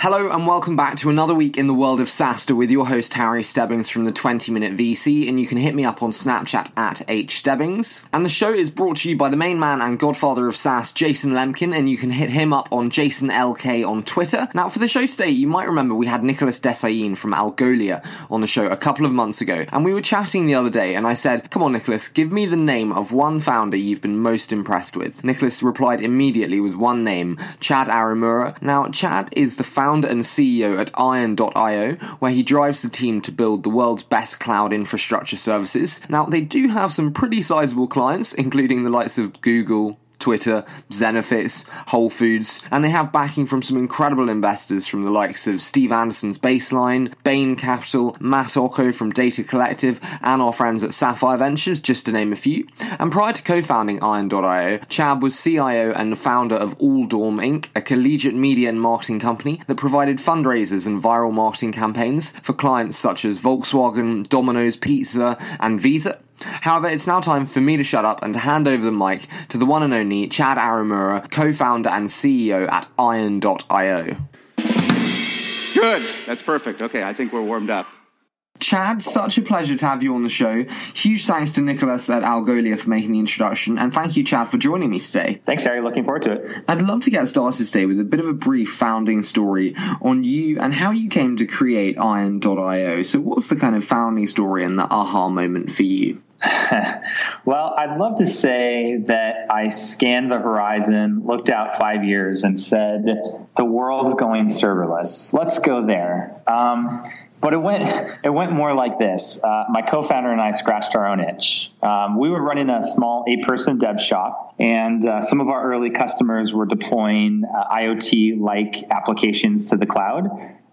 Hello and welcome back to another week in the world of SaaStr with your host Harry Stebbings from the 20 Minute VC, and you can hit me up on Snapchat at hstebbings. And the show is brought to you by the main man and godfather of SaaS, Jason Lemkin, and you can hit him up on JasonLK on Twitter. Now, for the show today, you might remember we had Nicholas Dessaigne from Algolia on the show a couple of months ago, and we were chatting the other day, and I said, Come on, Nicholas, give me the name of one founder you've been most impressed with. Nicholas replied immediately with one name, Chad Arimura. Now, Chad is the founder founder and CEO at Iron.io, where he drives the team to build the world's best cloud infrastructure services. Now, they do have some pretty sizable clients, including the likes of Google, Twitter, Zenefits, Whole Foods, and they have backing from some incredible investors from the likes of Steve Anderson's Baseline, Bain Capital, Matt Ocko from Data Collective, and our friends at Sapphire Ventures, just to name a few. And prior to co-founding Iron.io, Chad was CIO and founder of All Dorm Inc., a collegiate media and marketing company that provided fundraisers and viral marketing campaigns for clients such as Volkswagen, Domino's Pizza, and Visa. However, it's now time for me to shut up and to hand over the mic to the one and only Chad Arimura, co founder and CEO at Iron.io. Good. That's perfect. Okay, I think we're warmed up. Chad, such a pleasure to have you on the show. Huge thanks to Nicholas at Algolia for making the introduction, and thank you, Chad, for joining me today. Thanks, Harry. Looking forward to it. I'd love to get started today with a bit of a brief founding story on you and how you came to create Iron.io. So, what's the kind of founding story and the aha moment for you? well, I'd love to say that I scanned the horizon, looked out five years, and said, the world's going serverless. Let's go there. Um, but it went it went more like this. Uh, my co-founder and I scratched our own itch. Um, we were running a small eight-person dev shop, and uh, some of our early customers were deploying uh, IoT-like applications to the cloud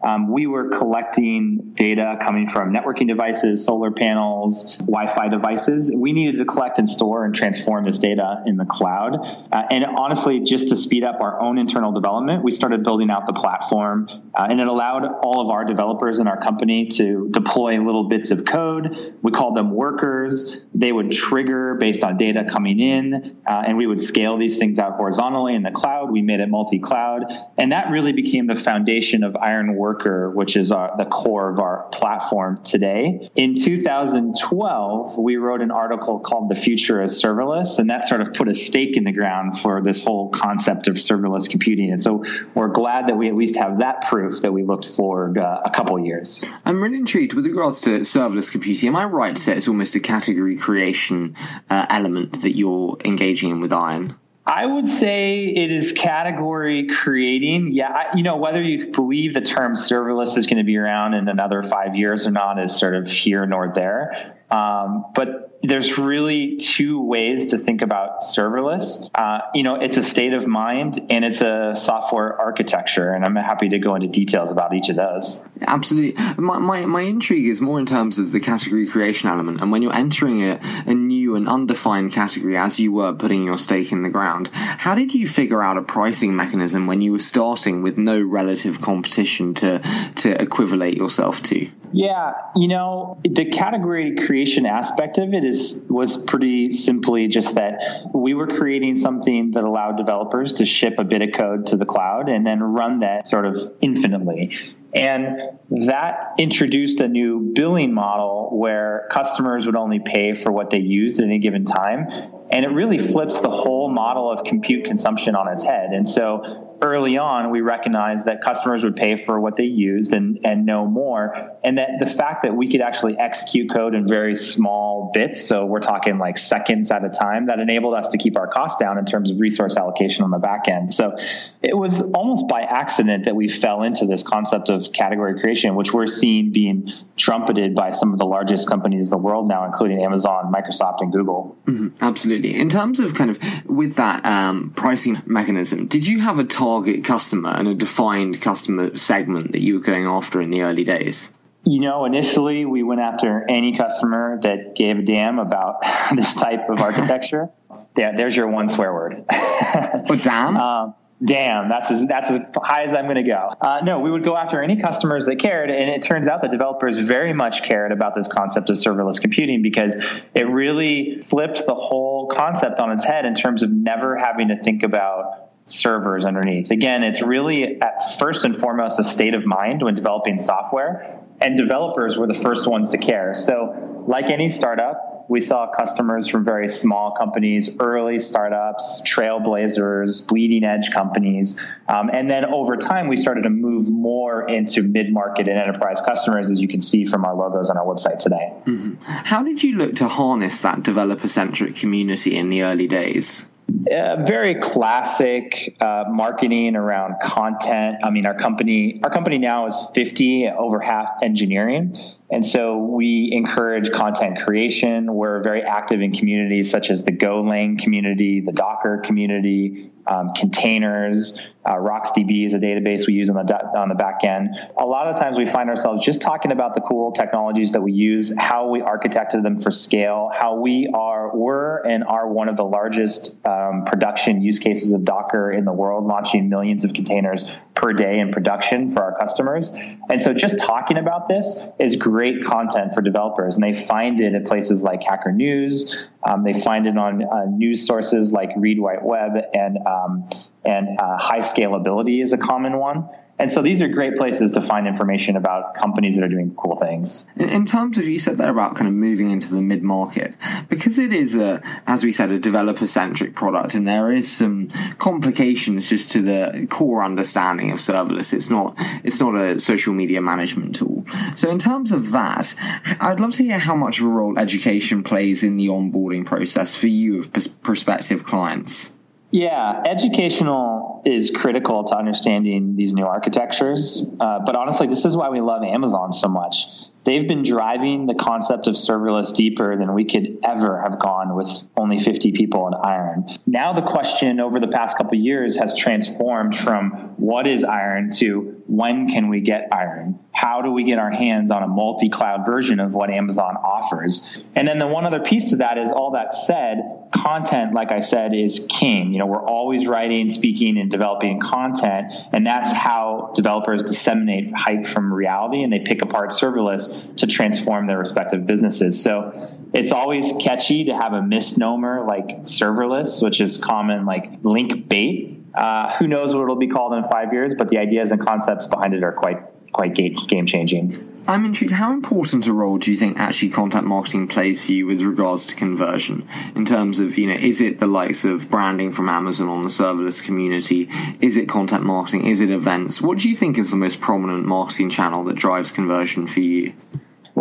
um, we were collecting data coming from networking devices, solar panels, Wi-Fi devices. We needed to collect and store and transform this data in the cloud. Uh, and honestly, just to speed up our own internal development, we started building out the platform, uh, and it allowed all of our developers in our company to deploy little bits of code. We called them workers. They would trigger based on data coming in, uh, and we would scale these things out horizontally in the cloud. We made it multi-cloud, and that really became the foundation of Iron Work Worker, which is our, the core of our platform today. In 2012, we wrote an article called The Future is Serverless, and that sort of put a stake in the ground for this whole concept of serverless computing. And so we're glad that we at least have that proof that we looked forward uh, a couple years. I'm really intrigued with regards to serverless computing. Am I right to say it's almost a category creation uh, element that you're engaging in with Iron? I would say it is category creating. Yeah, I, you know, whether you believe the term serverless is going to be around in another five years or not is sort of here nor there. Um, but there's really two ways to think about serverless. Uh, you know, it's a state of mind and it's a software architecture, and I'm happy to go into details about each of those. Absolutely. My, my, my intrigue is more in terms of the category creation element, and when you're entering a, a new and undefined category as you were putting your stake in the ground, how did you figure out a pricing mechanism when you were starting with no relative competition to, to equivalate yourself to? Yeah, you know, the category creation aspect of it is was pretty simply just that we were creating something that allowed developers to ship a bit of code to the cloud and then run that sort of infinitely. And that introduced a new billing model where customers would only pay for what they used at any given time. And it really flips the whole model of compute consumption on its head. And so early on, we recognized that customers would pay for what they used and, and no more. And that the fact that we could actually execute code in very small bits, so we're talking like seconds at a time, that enabled us to keep our costs down in terms of resource allocation on the back end. So it was almost by accident that we fell into this concept of category creation, which we're seeing being trumpeted by some of the largest companies in the world now, including Amazon, Microsoft, and Google. Mm-hmm, absolutely. In terms of kind of with that um, pricing mechanism, did you have a target customer and a defined customer segment that you were going after in the early days? You know, initially we went after any customer that gave a damn about this type of architecture. yeah, there's your one swear word. but damn. Um, damn, that's as that's as high as I'm going to go. Uh, no, we would go after any customers that cared, and it turns out that developers very much cared about this concept of serverless computing because it really flipped the whole concept on its head in terms of never having to think about servers underneath. Again, it's really at first and foremost a state of mind when developing software, and developers were the first ones to care. So, like any startup, we saw customers from very small companies, early startups, trailblazers, bleeding edge companies. Um, and then over time, we started to move more into mid market and enterprise customers, as you can see from our logos on our website today. Mm-hmm. How did you look to harness that developer centric community in the early days? Uh, very classic uh, marketing around content. I mean, our company our company now is fifty, over half engineering, and so we encourage content creation. We're very active in communities such as the Golang community, the Docker community, um, containers. Uh, RocksDB is a database we use on the on the back end. A lot of times we find ourselves just talking about the cool technologies that we use, how we architected them for scale, how we are were and are one of the largest um, production use cases of Docker in the world, launching millions of containers per day in production for our customers. And so just talking about this is great content for developers, and they find it at places like Hacker News. Um, they find it on uh, news sources like Read Write Web and um, and uh, high scalability is a common one. And so these are great places to find information about companies that are doing cool things. In, terms of, you said there about kind of moving into the mid market, because it is a, as we said, a developer centric product, and there is some complications just to the core understanding of serverless. It's not, it's not a social media management tool. So in terms of that, I'd love to hear how much of a role education plays in the onboarding process for you of prospective clients. Yeah, educational is critical to understanding these new architectures. Uh, but honestly, this is why we love Amazon so much. They've been driving the concept of serverless deeper than we could ever have gone with only 50 people in Iron. Now the question over the past couple years has transformed from what is Iron to when can we get Iron? How do we get our hands on a multi cloud version of what Amazon offers? And then the one other piece to that is all that said, content, like I said, is king. You know, we're always writing, speaking, and developing content. And that's how developers disseminate hype from reality and they pick apart serverless to transform their respective businesses. So it's always catchy to have a misnomer like serverless, which is common like link bait uh, who knows what it'll be called in five years, but the ideas and concepts behind it are quite quite game changing. I'm intrigued. How important a role do you think actually content marketing plays for you with regards to conversion? In terms of, you know, is it the likes of branding from Amazon on the serverless community? Is it content marketing? Is it events? What do you think is the most prominent marketing channel that drives conversion for you?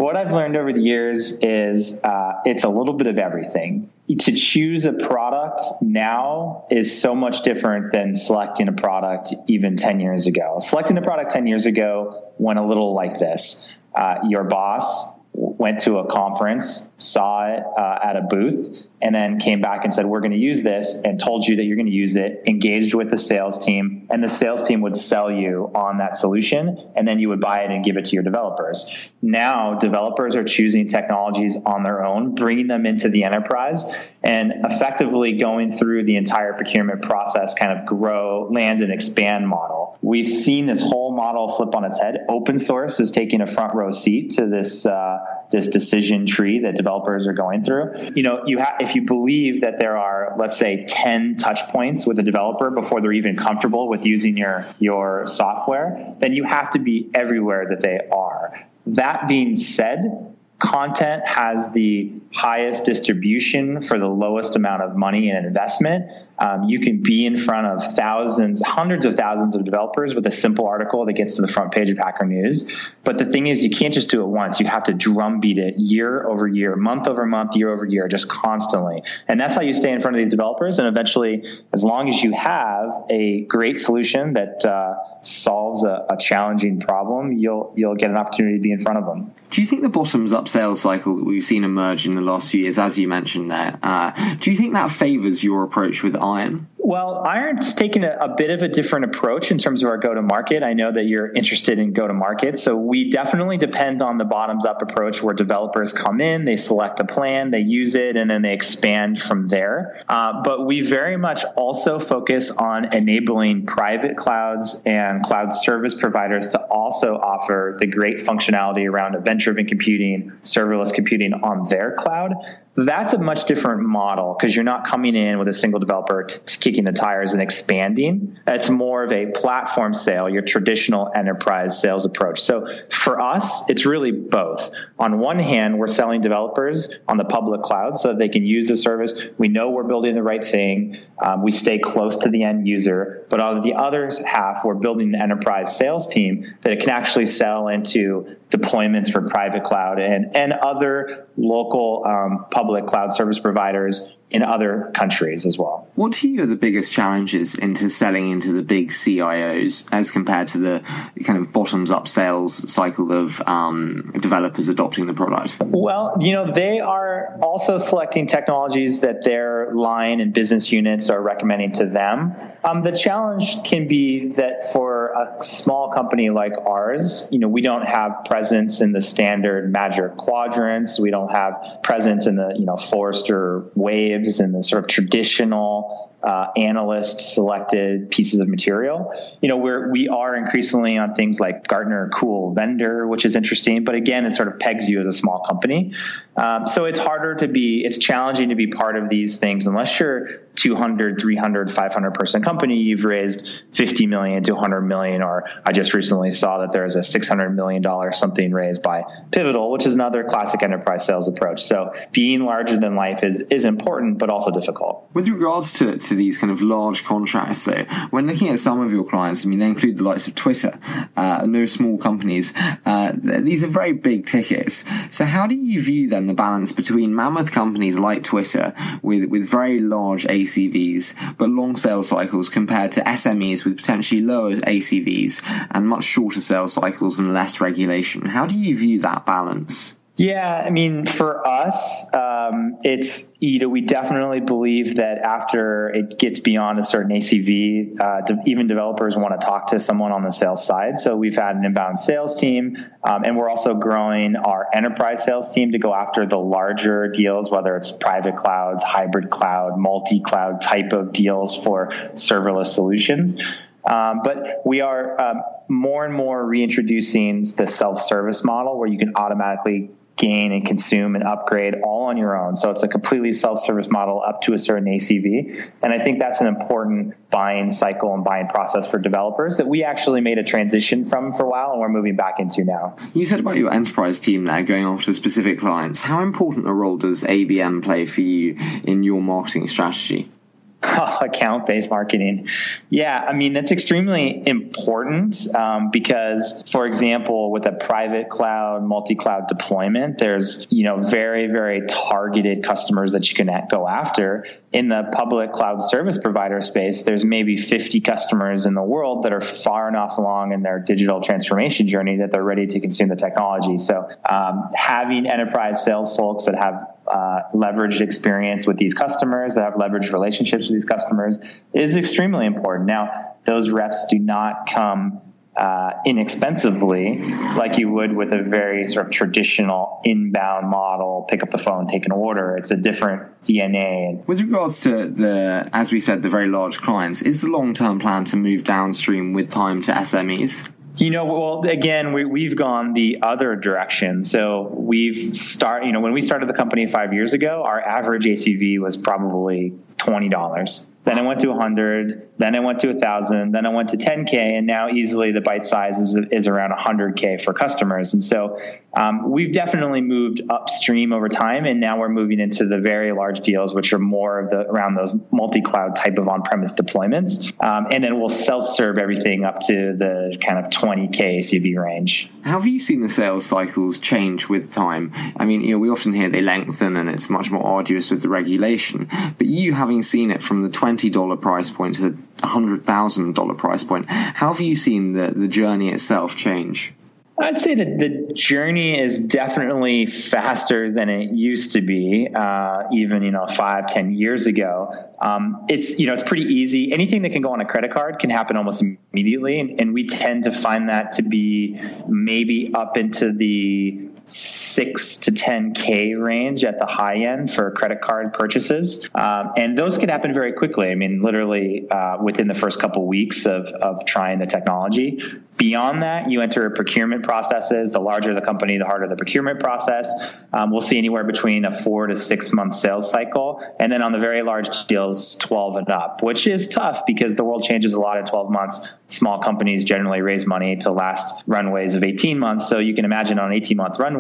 What I've learned over the years is uh, it's a little bit of everything. To choose a product now is so much different than selecting a product even 10 years ago. Selecting a product 10 years ago went a little like this. Uh, your boss went to a conference, saw it uh, at a booth, and then came back and said, We're going to use this, and told you that you're going to use it, engaged with the sales team, and the sales team would sell you on that solution, and then you would buy it and give it to your developers. Now, developers are choosing technologies on their own, bringing them into the enterprise, and effectively going through the entire procurement process, kind of grow, land, and expand model. We've seen this whole model flip on its head. Open source is taking a front row seat to this. Uh, this decision tree that developers are going through. You know, you have if you believe that there are, let's say, 10 touch points with a developer before they're even comfortable with using your your software, then you have to be everywhere that they are. That being said, content has the highest distribution for the lowest amount of money and investment. Um, you can be in front of thousands, hundreds of thousands of developers with a simple article that gets to the front page of Hacker News. But the thing is, you can't just do it once. You have to drumbeat it year over year, month over month, year over year, just constantly. And that's how you stay in front of these developers. And eventually, as long as you have a great solution that uh, solves a, a challenging problem, you'll you'll get an opportunity to be in front of them. Do you think the bottoms up sales cycle that we've seen emerge in the last few years, as you mentioned there, uh, do you think that favors your approach with Iron? Well, Iron's taken a, a, bit of a different approach in terms of our go to market. I know that you're interested in go to market. So we definitely depend on the bottoms up approach where developers come in, they select a plan, they use it, and then they expand from there. Uh, but we very much also focus on enabling private clouds and cloud service providers to also offer the great functionality around event driven computing, serverless computing on their cloud that's a much different model because you're not coming in with a single developer t- t- kicking the tires and expanding. It's more of a platform sale, your traditional enterprise sales approach. So for us, it's really both. On one hand, we're selling developers on the public cloud so that they can use the service. We know we're building the right thing. Um, we stay close to the end user. But on the other half, we're building an enterprise sales team that it can actually sell into deployments for private cloud and, and other local um, public cloud service providers in other countries as well. What to you are the biggest challenges into selling into the big CIOs as compared to the kind of bottoms up sales cycle of um, developers adopting the product? Well, you know, they are also selecting technologies that their line and business units are recommending to them. Um, the challenge can be that for a small company like ours, you know, we don't have presence in the standard Magic quadrants. We don't have presence in the, you know, Forrester waves and the sort of traditional uh, analyst selected pieces of material. You know, we're we are increasingly on things like Gartner Cool Vendor, which is interesting, but again, it sort of pegs you as a small company. Um, so it's harder to be, it's challenging to be part of these things unless you're 200, 300, 500 person company. You've raised 50 million to 100 million, or I just recently saw that there's a 600 million dollar something raised by Pivotal, which is another classic enterprise sales approach. So being larger than life is is important, but also difficult. With regards to, to these kind of large contracts, so when looking at some of your clients, I mean, they include the likes of Twitter, uh, no small companies. Uh, these are very big tickets. So how do you view then the balance between mammoth companies like Twitter with with very large ACVs but long sales cycles compared to SMEs with potentially lower ACVs and much shorter sales cycles and less regulation? How do you view that balance? Yeah, I mean, for us, um, it's you know we definitely believe that after it gets beyond a certain ACV, uh, de- even developers want to talk to someone on the sales side. So we've had an inbound sales team, um, and we're also growing our enterprise sales team to go after the larger deals, whether it's private clouds, hybrid cloud, multi-cloud type of deals for serverless solutions. Um, but we are um, more and more reintroducing the self-service model where you can automatically gain and consume and upgrade all on your own. So it's a completely self-service model up to a certain ACV. And I think that's an important buying cycle and buying process for developers that we actually made a transition from for a while and we're moving back into now. You said about your enterprise team there going after specific clients. How important a role does ABM play for you in your marketing strategy? account based marketing. Yeah, I mean, that's extremely important um, because, for example, with a private cloud, multi cloud deployment, there's, you know, very, very targeted customers that you can go after. In the public cloud service provider space, there's maybe 50 customers in the world that are far enough along in their digital transformation journey that they're ready to consume the technology. So, um, having enterprise sales folks that have uh, leveraged experience with these customers, that have leveraged relationships with these customers, is extremely important. Now, those reps do not come uh, inexpensively like you would with a very sort of traditional inbound model pick up the phone take an order. It's a different dna with regards to the as we said the very large clients is the long-term plan to move downstream with time to smes you know, well, again, we, we've gone the other direction. So we've start, you know, when we started the company five years ago, our average ACV was probably twenty dollars. Then it went to a 100. Then I went to a 1,000. Then I went to 10K. And now easily the bite size is, is around 100K for customers. And so um, we've definitely moved upstream over time. And now we're moving into the very large deals, which are more of the around those multi cloud type of on premise deployments. Um, and then we'll self serve everything up to the kind of 20K ACV range. How have you seen the sales cycles change with time? I mean, you know, we often hear they lengthen and it's much more arduous with the regulation. But you having seen it from the 20 $20 price point to the $100,000 price point. How have you seen the, the journey itself change? I'd say that the journey is definitely faster than it used to be, uh, even you know five, ten years ago. Um, it's you know it's pretty easy. Anything that can go on a credit card can happen almost immediately, and, and we tend to find that to be maybe up into the six to 10K range at the high end for credit card purchases. Um, and those can happen very quickly. I mean, literally uh, within the first couple weeks of, of trying the technology. Beyond that, you enter procurement processes. The larger the company, the harder the procurement process. Um, we'll see anywhere between a four to six month sales cycle. And then on the very large deals, 12 and up, which is tough because the world changes a lot in 12 months. Small companies generally raise money to last runways of 18 months. So you can imagine on an 18 month runway,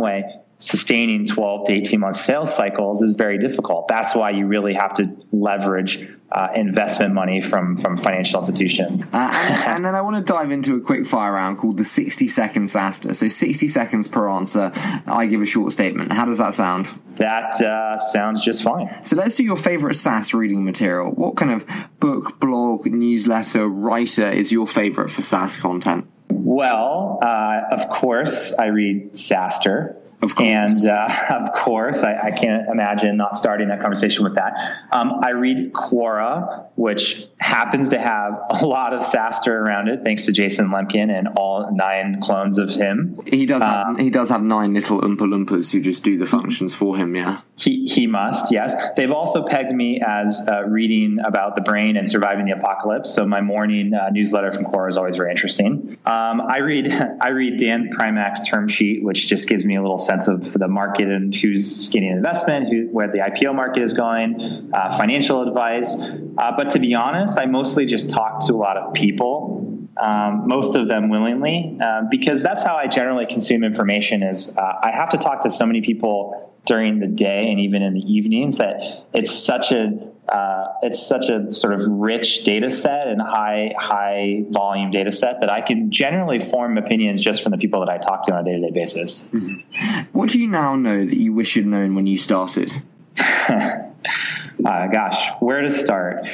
sustaining 12 to 18 month sales cycles is very difficult. That's why you really have to leverage uh, investment money from from financial institutions. Uh, and, and, then I want to dive into a quick fire round called the 60 second SaaStr. So 60 seconds per answer. I give a short statement. How does that sound? That uh, sounds just fine. So let's do your favorite SaaS reading material. What kind of book, blog, newsletter, writer is your favorite for SaaS content? Well, uh, of course, I read SaaStr. Of course. And uh, of course, I, I, can't imagine not starting that conversation with that. Um, I read Quora, which happens to have a lot of SaaStr around it, thanks to Jason Lemkin and all nine clones of him. He does. Have, uh, he does have nine little Oompa Loompas who just do the functions for him. Yeah. He he must. Yes. They've also pegged me as uh, reading about the brain and surviving the apocalypse. So my morning uh, newsletter from Quora is always very interesting. Um, I read I read Dan Primack's term sheet, which just gives me a little sense of the market and who's getting investment, who, where the IPO market is going, uh, financial advice. Uh, but to be honest, I mostly just talk to a lot of people. Um, most of them willingly, uh, because that's how I generally consume information. Is uh, I have to talk to so many people during the day and even in the evenings that it's such a uh, it's such a sort of rich data set and high high volume data set that I can generally form opinions just from the people that I talk to on a day to day basis. Mm-hmm. What do you now know that you wish you'd known when you started? uh, gosh, where to start?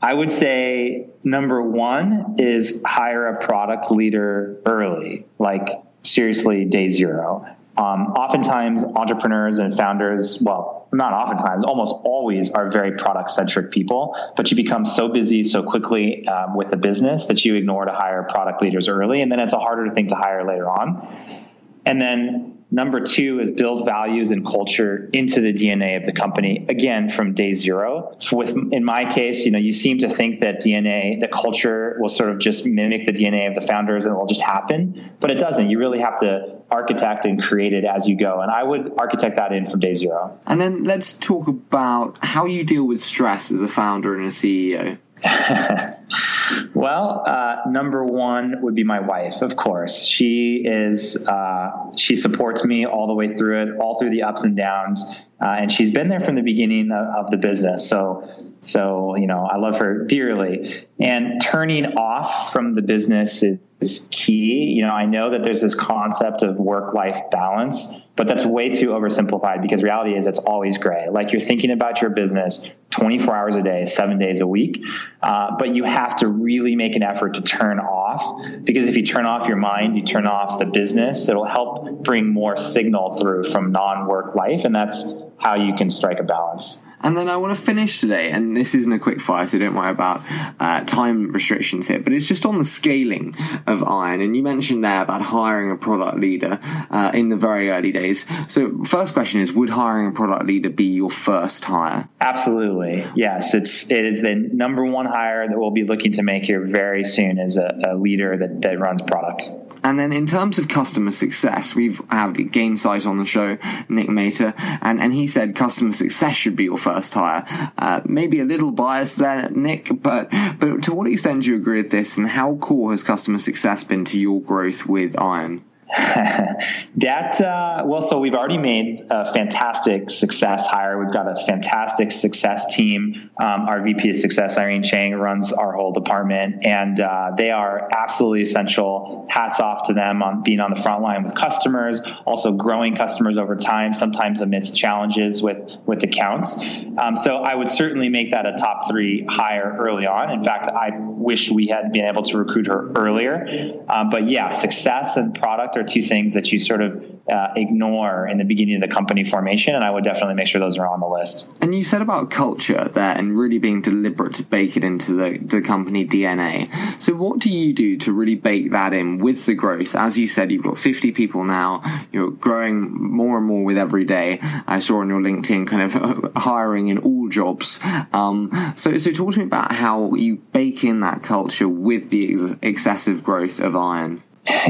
I would say number one is hire a product leader early, like seriously day zero. Um, oftentimes, entrepreneurs and founders, well, not oftentimes, almost always are very product centric people, but you become so busy so quickly um, with the business that you ignore to hire product leaders early, and then it's a harder thing to hire later on. And then Number two is build values and culture into the DNA of the company. Again, from day zero. With in my case, you know, you seem to think that DNA, the culture, will sort of just mimic the DNA of the founders and it will just happen, but it doesn't. You really have to architect and create it as you go. And I would architect that in from day zero. And then let's talk about how you deal with stress as a founder and a CEO. well, uh, number one would be my wife, of course. She is uh, she supports me all the way through it, all through the ups and downs, uh, and she's been there from the beginning of, of the business. So, so you know, I love her dearly. And turning off from the business is is key. You know, I know that there's this concept of work life balance, but that's way too oversimplified because reality is it's always gray. Like you're thinking about your business 24 hours a day, seven days a week, uh, but you have to really make an effort to turn off because if you turn off your mind, you turn off the business, it'll help bring more signal through from non work life. And that's how you can strike a balance. And then I want to finish today, and this isn't a quick fire, so don't worry about uh, time restrictions here, but it's just on the scaling of Iron. And you mentioned there about hiring a product leader uh, in the very early days. So, first question is Would hiring a product leader be your first hire? Absolutely. Yes. It's, it is the number one hire that we'll be looking to make here very soon as a, a leader that, that runs product. And then in terms of customer success, we've had Gainsight on the show, Nick Mehta, and, and he said customer success should be your first hire. Uh, maybe a little biased there, Nick, but but to what extent do you agree with this, and how core has customer success been to your growth with Iron? that uh, well, so we've already made a fantastic success hire. We've got a fantastic success team. Um, our VP of Success, Irene Chang, runs our whole department, and uh, they are absolutely essential. Hats off to them on being on the front line with customers, also growing customers over time, sometimes amidst challenges with with accounts. Um, so I would certainly make that a top three hire early on. In fact, I wish we had been able to recruit her earlier. Um, but yeah, success and product are two things that you sort of uh, ignore in the beginning of the company formation, and I would definitely make sure those are on the list. And you said about culture there and really being deliberate to bake it into the, the company DNA. So, what do you do to really bake that in with the growth? As you said, you've got 50 people now, you're growing more and more with every day. I saw on your LinkedIn kind of hiring in all jobs. Um, so, so, talk to me about how you bake in that culture with the ex- excessive growth of Iron.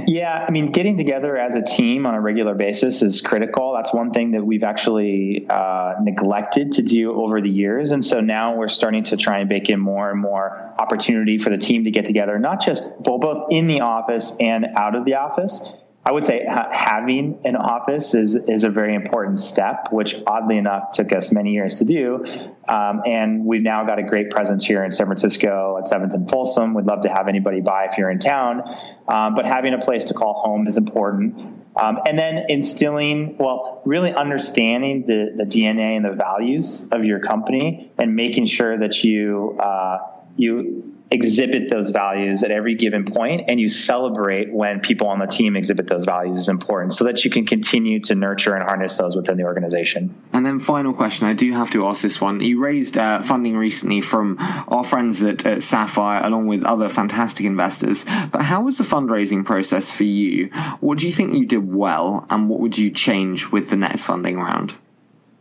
Yeah, I mean, getting together as a team on a regular basis is critical. That's one thing that we've actually uh, neglected to do over the years. And so now we're starting to try and bake in more and more opportunity for the team to get together, not just both in the office and out of the office. I would say ha- having an office is is a very important step, which oddly enough took us many years to do. Um, and we've now got a great presence here in San Francisco at Seventh and Folsom. We'd love to have anybody by if you're in town, um, but having a place to call home is important. Um, and then instilling, well, really understanding the the DNA and the values of your company, and making sure that you uh, you exhibit those values at every given point and you celebrate when people on the team exhibit those values is important so that you can continue to nurture and harness those within the organization. And then final question, I do have to ask this one. You raised uh, funding recently from our friends at, at, Sapphire along with other fantastic investors, but how was the fundraising process for you? What do you think you did well and what would you change with the next funding round?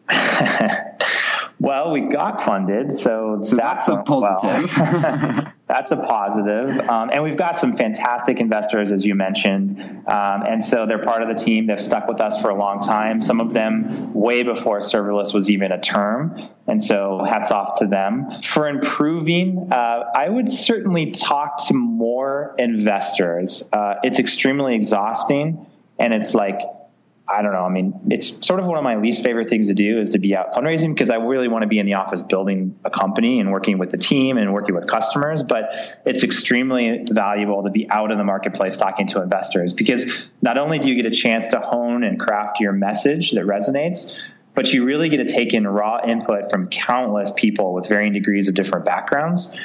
Well, we got funded, so, so that's a positive. Well. that's a positive. Um, and we've got some fantastic investors, as you mentioned. Um, and so they're part of the team. They've stuck with us for a long time. Some of them way before serverless was even a term. And so hats off to them. For improving, uh, I would certainly talk to more investors. Uh, it's extremely exhausting and it's like I don't know. I mean, it's sort of one of my least favorite things to do is to be out fundraising because I really want to be in the office building a company and working with the team and working with customers. But it's extremely valuable to be out in the marketplace talking to investors because not only do you get a chance to hone and craft your message that resonates, but you really get to take in raw input from countless people with varying degrees of different backgrounds.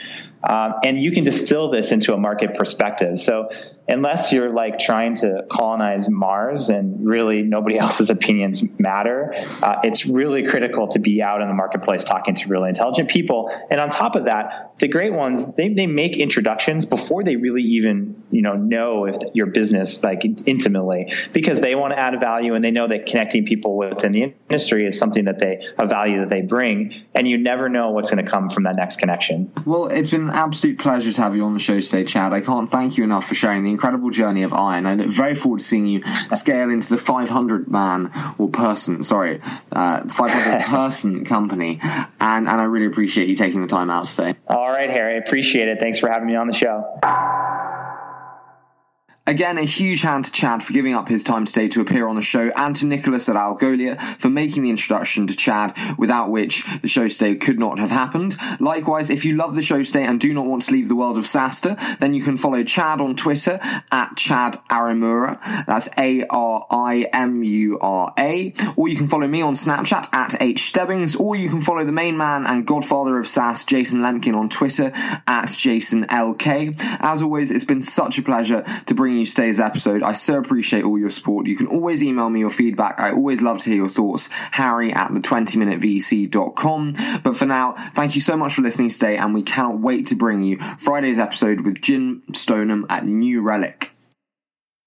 Um, and you can distill this into a market perspective. So unless you're like trying to colonize Mars and really nobody else's opinions matter, uh, it's really critical to be out in the marketplace talking to really intelligent people. And on top of that, the great ones, they, they make introductions before they really even, you know, know if your business like intimately because they want to add value and they know that connecting people within the industry is something that they, a value that they bring. And you never know what's going to come from that next connection. Well, it's been an absolute pleasure to have you on the show today, Chad. I can't thank you enough for sharing the incredible journey of Iron. I look very forward to seeing you scale into the 500 man or person, sorry, uh, 500 person company. And, and I really appreciate you taking the time out today. All right, Harry. Appreciate it. Thanks for having me on the show. Again, a huge hand to Chad for giving up his time today to appear on the show, and to Nicholas at Algolia for making the introduction to Chad, without which the show today could not have happened. Likewise, if you love the show today and do not want to leave the world of SaaStr, then you can follow Chad on Twitter at Chad Arimura. That's A R I M U R A. Or you can follow me on Snapchat at H Stebbings, or you can follow the main man and godfather of SaaS, Jason Lemkin, on Twitter at Jason LK. As always, it's been such a pleasure to bring you today's episode. I so appreciate all your support. You can always email me your feedback. I always love to hear your thoughts. Harry at the 20minutevc.com. But for now, thank you so much for listening today, and we cannot wait to bring you Friday's episode with Jim Stoneham at New Relic.